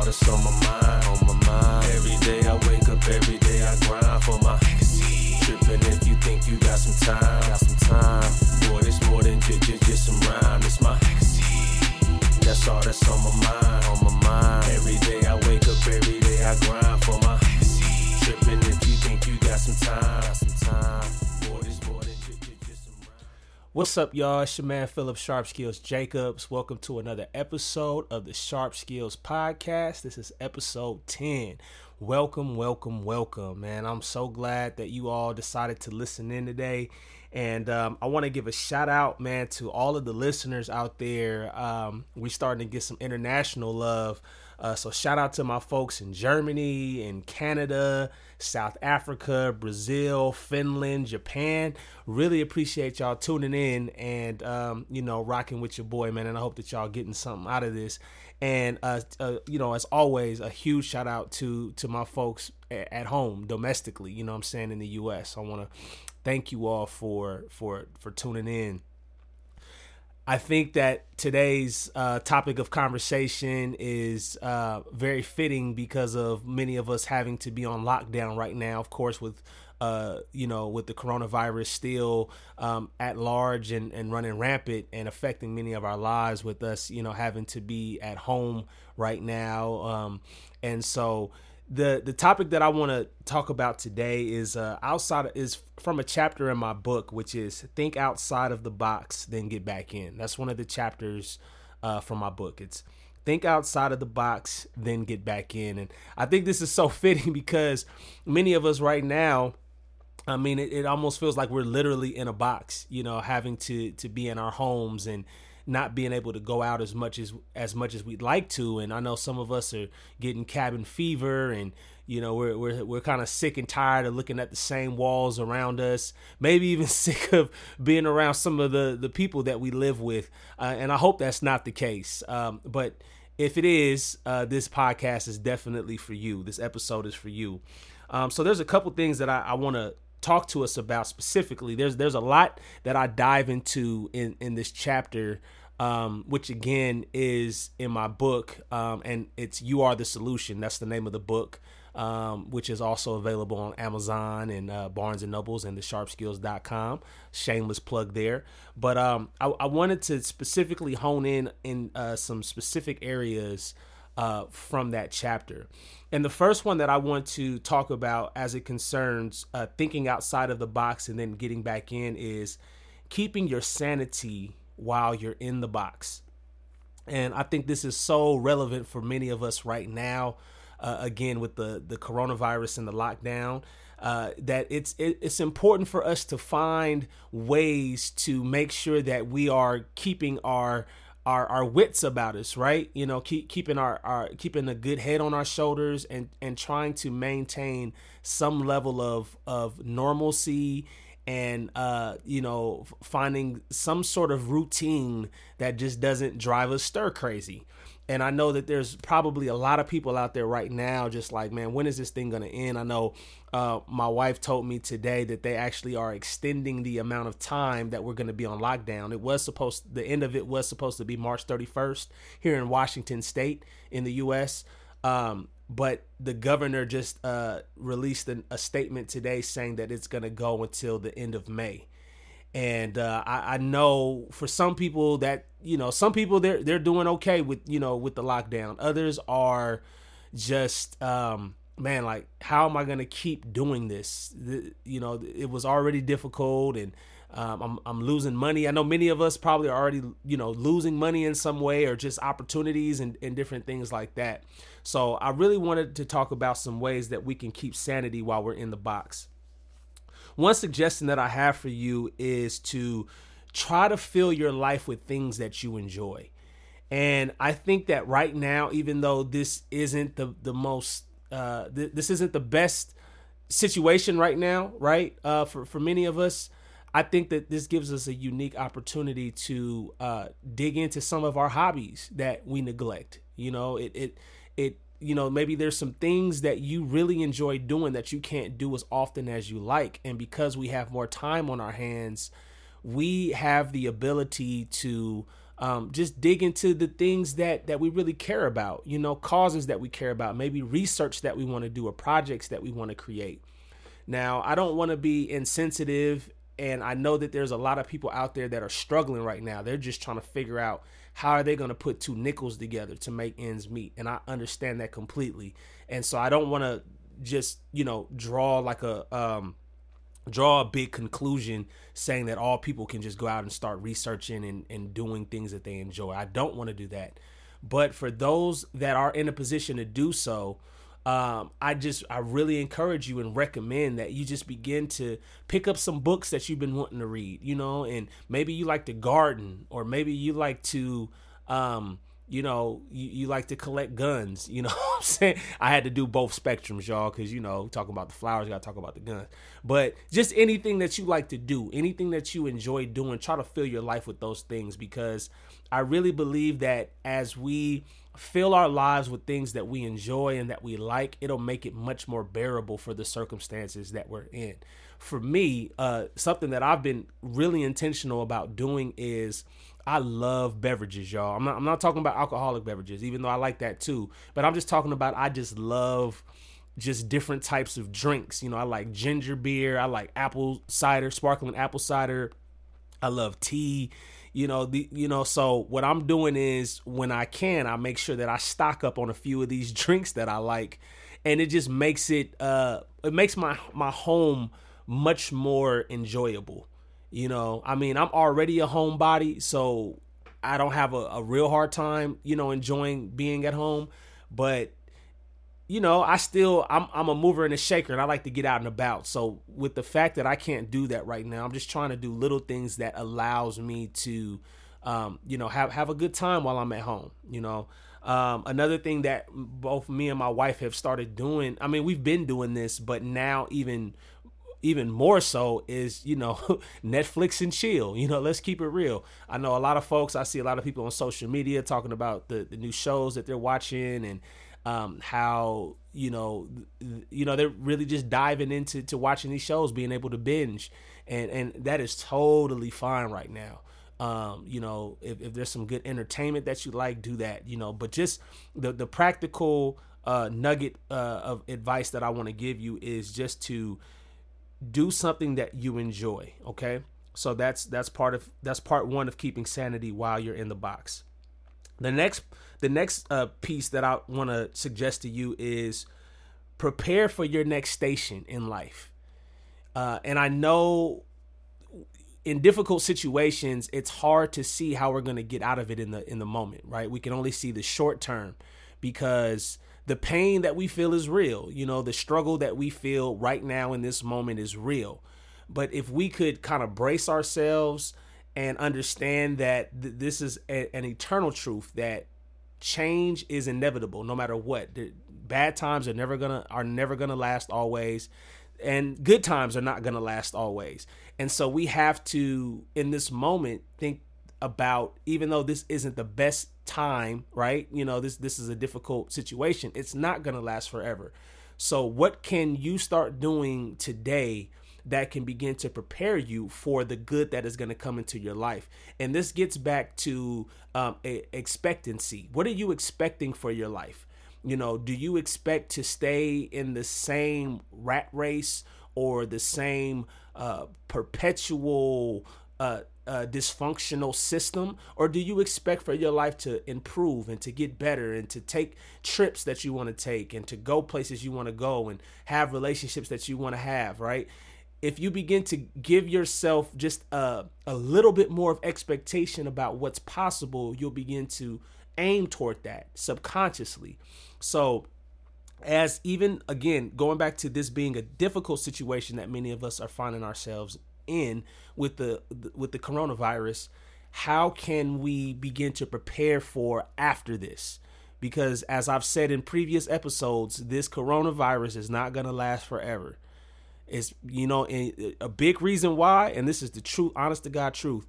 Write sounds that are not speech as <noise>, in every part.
all that's on my mind, on my mind. Every day I wake up, every day I grind for my legacy. Tripping if you think you got some time, got some time. Boy, it's more than just, just, just some rhyme, it's my legacy. That's all that's on my mind, on my mind. Every day I wake up, every day I grind for my legacy. Tripping if you think you got some time, got some time. What's up, y'all? It's your man Philip Sharp Skills Jacobs. Welcome to another episode of the Sharp Skills Podcast. This is episode 10. Welcome, welcome, welcome, man. I'm so glad that you all decided to listen in today. And um, I want to give a shout out, man, to all of the listeners out there. Um, we're starting to get some international love. Uh, so shout out to my folks in Germany, in Canada, South Africa, Brazil, Finland, Japan. Really appreciate y'all tuning in and um, you know rocking with your boy, man. And I hope that y'all getting something out of this. And uh, uh, you know, as always, a huge shout out to to my folks at home domestically. You know, I'm saying in the U.S. I want to thank you all for for for tuning in. I think that today's uh, topic of conversation is uh, very fitting because of many of us having to be on lockdown right now. Of course, with uh, you know, with the coronavirus still um, at large and, and running rampant and affecting many of our lives, with us, you know, having to be at home right now, um, and so the the topic that I want to talk about today is uh, outside of, is from a chapter in my book, which is think outside of the box, then get back in. That's one of the chapters uh, from my book. It's think outside of the box, then get back in, and I think this is so <laughs> fitting because many of us right now. I mean, it, it almost feels like we're literally in a box, you know, having to to be in our homes and not being able to go out as much as as much as we'd like to. And I know some of us are getting cabin fever and you know we're we're we're kind of sick and tired of looking at the same walls around us maybe even <laughs> sick of being around some of the the people that we live with. Uh, and I hope that's not the case. Um, but if it is uh, this podcast is definitely for you. This episode is for you. Um, so there's a couple things that I, I want to talk to us about specifically. There's there's a lot that I dive into in in this chapter, um, which again is in my book, um, and it's "You Are the Solution." That's the name of the book, um, which is also available on Amazon and uh, Barnes and Nobles and thesharpskills.com. Shameless plug there, but um, I, I wanted to specifically hone in in uh, some specific areas uh, from that chapter. And the first one that I want to talk about as it concerns uh, thinking outside of the box and then getting back in is keeping your sanity while you're in the box. And I think this is so relevant for many of us right now. Uh, again, with the the coronavirus and the lockdown, uh, that it's it, it's important for us to find ways to make sure that we are keeping our our our wits about us, right? You know, keep keeping our, our keeping a good head on our shoulders and and trying to maintain some level of of normalcy and uh you know finding some sort of routine that just doesn't drive us stir crazy and I know that there's probably a lot of people out there right now just like, man, when is this thing going to end? I know uh, my wife told me today that they actually are extending the amount of time that we're going to be on lockdown. It was supposed, the end of it was supposed to be March 31st here in Washington State in the U.S. Um, but the governor just uh, released an, a statement today saying that it's going to go until the end of May and uh, I, I, know for some people that you know some people they're they're doing okay with you know with the lockdown. Others are just um man like how am i gonna keep doing this? The, you know it was already difficult and um, I'm, I'm losing money. I know many of us probably are already you know losing money in some way or just opportunities and, and different things like that. So i really wanted to talk about some ways that we can keep sanity while we're in the box one suggestion that I have for you is to try to fill your life with things that you enjoy. And I think that right now, even though this isn't the the most, uh, th- this isn't the best situation right now, right? Uh, for for many of us, I think that this gives us a unique opportunity to uh, dig into some of our hobbies that we neglect. You know, it it it you know maybe there's some things that you really enjoy doing that you can't do as often as you like. And because we have more time on our hands we have the ability to um, just dig into the things that that we really care about you know causes that we care about maybe research that we want to do or projects that we want to create. Now i don't want to be insensitive and i know that there's a lot of people out there that are struggling right now. They're just trying to figure out how are they going to put two nickels together to make ends meet and i understand that completely and so i don't want to just you know draw like a um draw a big conclusion saying that all people can just go out and start researching and, and doing things that they enjoy. I don't want to do that. But for those that are in a position to do so, um, I just I really encourage you and recommend that you just begin to pick up some books that you've been wanting to read, you know, and maybe you like to garden or maybe you like to um, you know, you, you like to collect guns. You <laughs> know I'm saying? I had to do both spectrums, y'all, because, you know, talking about the flowers, you got to talk about the guns. But just anything that you like to do, anything that you enjoy doing, try to fill your life with those things because I really believe that as we fill our lives with things that we enjoy and that we like, it'll make it much more bearable for the circumstances that we're in. For me, uh, something that I've been really intentional about doing is I love beverages, y'all. I'm not I'm not talking about alcoholic beverages, even though I like that too. But I'm just talking about I just love just different types of drinks. You know, I like ginger beer, I like apple cider, sparkling apple cider. I love tea. You know, the you know, so what I'm doing is when I can, I make sure that I stock up on a few of these drinks that I like. And it just makes it uh it makes my my home much more enjoyable. You know, I mean, I'm already a homebody, so I don't have a, a real hard time, you know, enjoying being at home. But you know, I still I'm I'm a mover and a shaker and I like to get out and about. So with the fact that I can't do that right now, I'm just trying to do little things that allows me to um, you know, have have a good time while I'm at home, you know. Um, another thing that both me and my wife have started doing, I mean, we've been doing this, but now even even more so is you know <laughs> Netflix and chill. You know, let's keep it real. I know a lot of folks. I see a lot of people on social media talking about the the new shows that they're watching and um, how you know you know they're really just diving into to watching these shows, being able to binge, and and that is totally fine right now. Um, you know, if, if there's some good entertainment that you like, do that. You know, but just the the practical uh, nugget uh, of advice that I want to give you is just to do something that you enjoy okay so that's that's part of that's part one of keeping sanity while you're in the box the next the next uh, piece that i want to suggest to you is prepare for your next station in life uh, and i know in difficult situations it's hard to see how we're going to get out of it in the in the moment right we can only see the short term because the pain that we feel is real. You know, the struggle that we feel right now in this moment is real. But if we could kind of brace ourselves and understand that th- this is a- an eternal truth that change is inevitable no matter what. The bad times are never to are never to last always and good times are not to last always. And so we have to in this moment think about even though this isn't the best time, right? You know, this this is a difficult situation. It's not to last forever. So what can you start doing today that can begin to prepare you for the good that is going to come into your life? And this gets back to um, expectancy. What are you expecting for your life? You know, do you expect to stay in the same rat race or the same uh, perpetual uh, uh, dysfunctional system, or do you expect for your life to improve and to get better and to take trips that you want to take and to go places you want to go and have relationships that you want to have, right? If you begin to give yourself just a, a little bit more of expectation about what's possible, you'll begin to aim toward that subconsciously. So, as even again, going back to this being a difficult situation that many of us are finding ourselves in with the with the coronavirus, how can we begin to prepare for after this? Because as I've said in previous episodes, this coronavirus is not going to last forever. It's you know and a big reason why, and this is the truth, honest to God truth,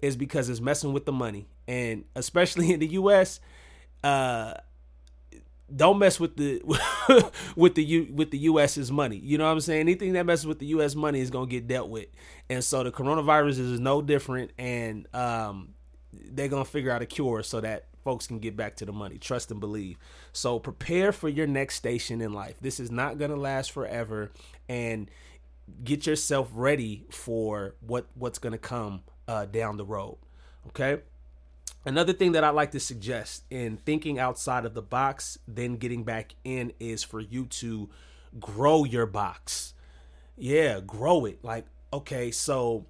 is because it's messing with the money, and especially <laughs> in the U.S. Uh, don't mess with the <laughs> with the U, with the US's money. You know what I'm saying? Anything that messes with the US money is gonna get dealt with. And so the coronavirus is no different. And um, they're gonna figure out a cure so that folks can get back to the money. Trust and believe. So prepare for your next station in life. This is not gonna last forever, and get yourself ready for what what's gonna come uh, down the road. Okay. Another thing that I like to suggest in thinking outside of the box, then getting back in, is for you to grow your box. Yeah, grow it. Like, okay, so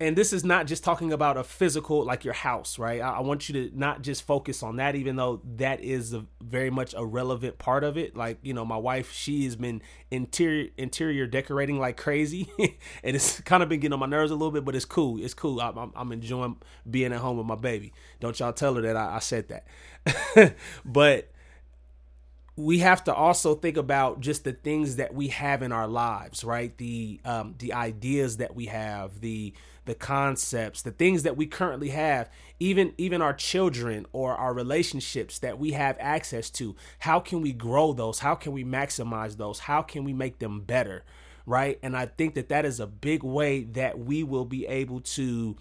and this is not just talking about a physical like your house right? I, I, want you to not just focus on that even though that is a, very much a relevant part of it. Like you know my wife she has been interior interior decorating like crazy. <laughs> And it's kind of been getting on my nerves a little bit but it's cool. It's cool. I, am I'm enjoying being at home with my baby. Don't y'all tell her that I, I said that. <laughs> But we have to also think about just the things that we have in our lives right? The um the ideas that we have the the concepts the things that we currently have even even our children or our relationships that we have access to how can we grow those how can we maximize those how can we make them better right and i think that that is a big way that we will be able to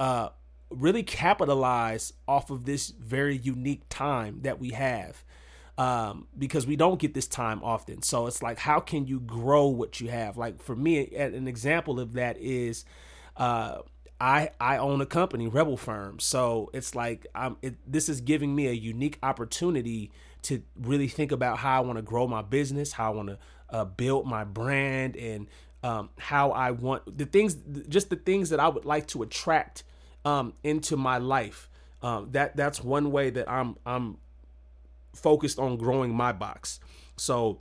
uh really capitalize off of this very unique time that we have um, because we don't get this time often. So it's like, how can you grow what you have? Like for me, an example of that is, uh, I I own a company, Rebel Firm. So it's like I'm. It, this is giving me a unique opportunity to really think about how I want to grow my business, how I want to uh, build my brand, and um, how I want the things, just the things that I would like to attract um, into my life. Um, that that's one way that I'm I'm focused on growing my box. So,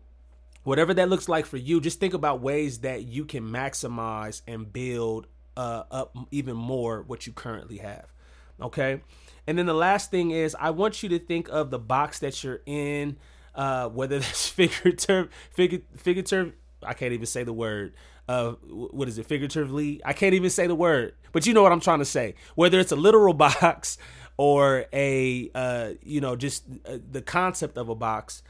whatever that looks like for you, just think about ways that you can maximize and build uh, up even more what you currently have. Okay. And then the last thing is, I want you to think of the box that you're in, uh, whether <laughs> that's figurative, figure, figurative. I can't even say the word. Uh, what is it? Figuratively, I can't even say the word, but you know what I'm trying to say. Whether it's a literal <laughs> box or a uh, you know just uh, the concept of a box,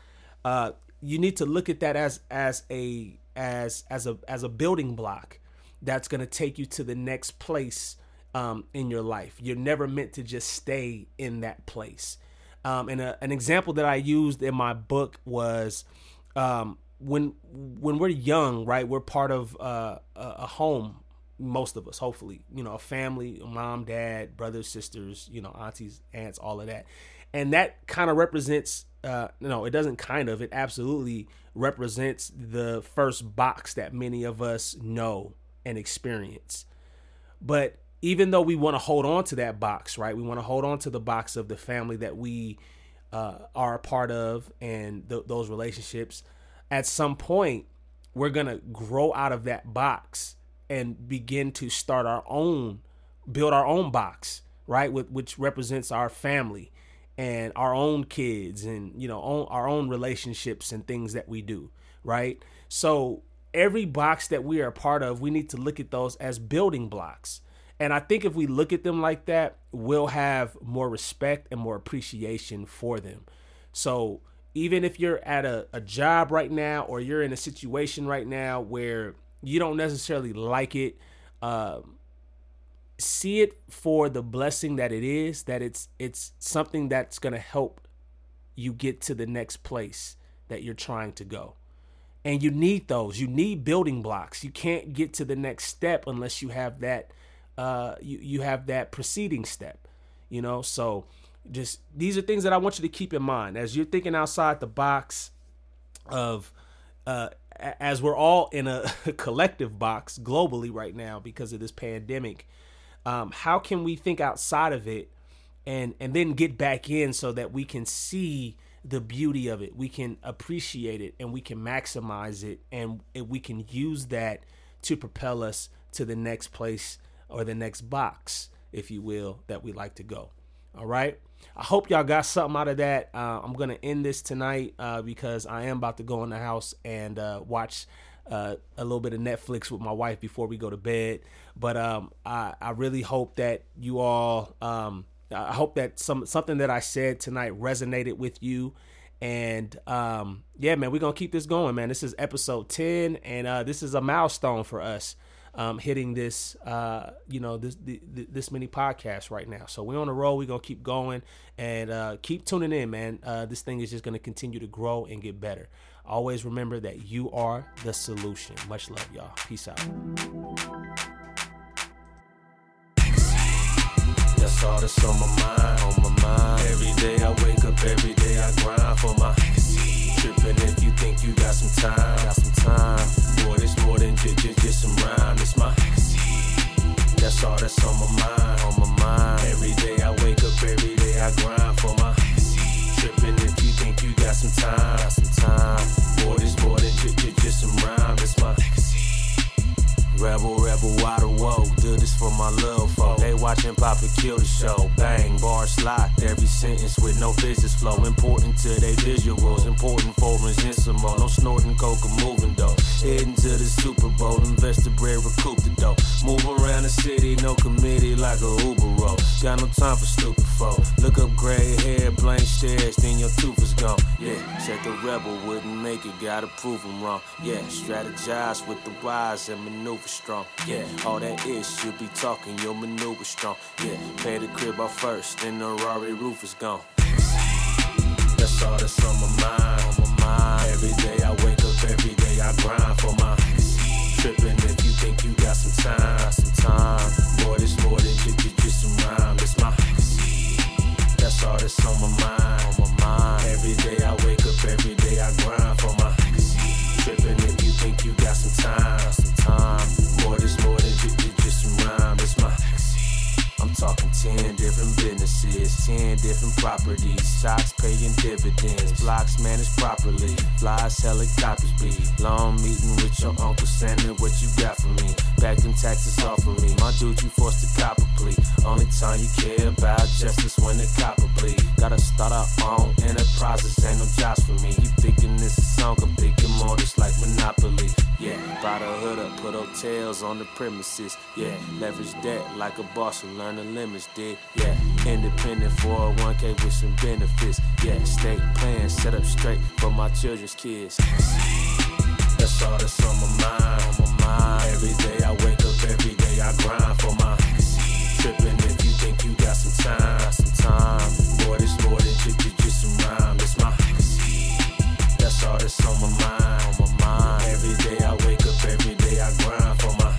uh, you need to look at that as as a as as a as a building block that's going to take you to the next place um, in your life. You're never meant to just stay in that place. Um, and a, an example that I used in my book was um, when when we're young, right? We're part of uh, a home most of us, hopefully, you know, a family, mom, dad, brothers, sisters, you know, aunties, aunts, all of that. And that kind of represents, uh, no, it doesn't kind of, it absolutely represents the first box that many of us know and experience. But even though we want to hold on to that box, right? We want to hold on to the box of the family that we uh, are a part of and th- those relationships. At some point, we're going to grow out of that box and begin to start our own build our own box right With, which represents our family and our own kids and you know own, our own relationships and things that we do right so every box that we are a part of we need to look at those as building blocks and i think if we look at them like that we'll have more respect and more appreciation for them so even if you're at a, a job right now or you're in a situation right now where you don't necessarily like it, um, see it for the blessing that it is. That it's it's something that's gonna help you get to the next place that you're trying to go. And you need those. You need building blocks. You can't get to the next step unless you have that. Uh, you you have that preceding step. You know, so just these are things that I want you to keep in mind as you're thinking outside the box of uh, as we're all in a <laughs> collective box globally right now because of this pandemic, um, how can we think outside of it and and then get back in so that we can see the beauty of it, we can appreciate it, and we can maximize it, and, we can use that to propel us to the next place or the next box, if you will, that we like to go. All right. I hope y'all got something out of that. Uh, I'm gonna end this tonight uh, because I am about to go in the house and uh, watch uh, a little bit of Netflix with my wife before we go to bed. But um, I, I really hope that you all, um, I hope that some something that I said tonight resonated with you. And um, yeah, man, we're gonna keep this going, man. This is episode 10, and uh, this is a milestone for us. um, hitting this, uh, you know, this this many podcasts right now. So we're on a roll. We're gonna keep going and uh, keep tuning in, man. Uh, this thing is just gonna continue to grow and get better. Always remember that you are the solution. Much love, y'all. Peace out. That's all that's on my mind, on my mind. Every day I wake up, every day I grind for my legacy. tripping if you think you got some time, got some time. Boy, it's more than just, just, just some rhyme. It's my legacy. that's all that's on my mind, on my mind. Every day I wake up, every day I grind for my legacy. tripping if you think you got some time, got some time. Boy, it's more than just, just, just some rhyme. Rebel, rebel, the woe? Do this for my little folk. They watching Papa kill the show. Bang, bars locked. Every sentence with no physics flow. Important to they visuals. Important for Resensimo. No snorting coke or moving though. Heading to the Super Bowl. Investor bread, recoup the dough. Move around the city, no committee like a Uber roll. Got no time for stupid folk. Look up gray hair, blank stares, then your tooth is gone. Yeah, said the rebel wouldn't make it, gotta prove him wrong. Yeah, strategize with the wise and maneuver strong. Yeah, all that is, you be talking, your maneuver strong. Yeah, pay the crib off first, then the Rari roof is gone. That's all that's on my mind, on my mind. Every day I wake up, every day I grind for my tripping if you think you got some time, some time. Boy, this more than just, just, some rhyme. It's my that's all that's on my mind, on my mind. Every day I wake up, every day I grind for my tripping if think you got some time, some time. Boy, this more than just, some rhyme. It's my I'm talking 10 different businesses, 10 different properties, stocks paying dividends, blocks managed properly, flies, helicopters be. Long meeting with your uncle, sending what you got for me. Back them taxes off of me. My dude, you forced to cop a plea. Only time you care about justice when the copper bleed. Gotta start our own enterprises, ain't no jobs for me. You thinking this is song, I'm thinking more just like Monopoly. Yeah, buy the hood up, put hotels on the premises. Yeah, leverage debt like a boss and learn the limits, dig. Yeah, independent 401k with some benefits. Yeah, state plan set up straight for my children's kids. That's all that's on my mind, on my mind. Every day I wake up, every day I grind for my tripping. If you think you got some time, got some time. Boy, this more than just, just, just some rhyme. It's my that's all that's on my mind, on my mind. Every day I wake up, every day I grind for my.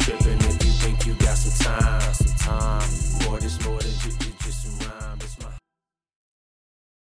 Trippin' if you think you got some time, some time. More is more than you.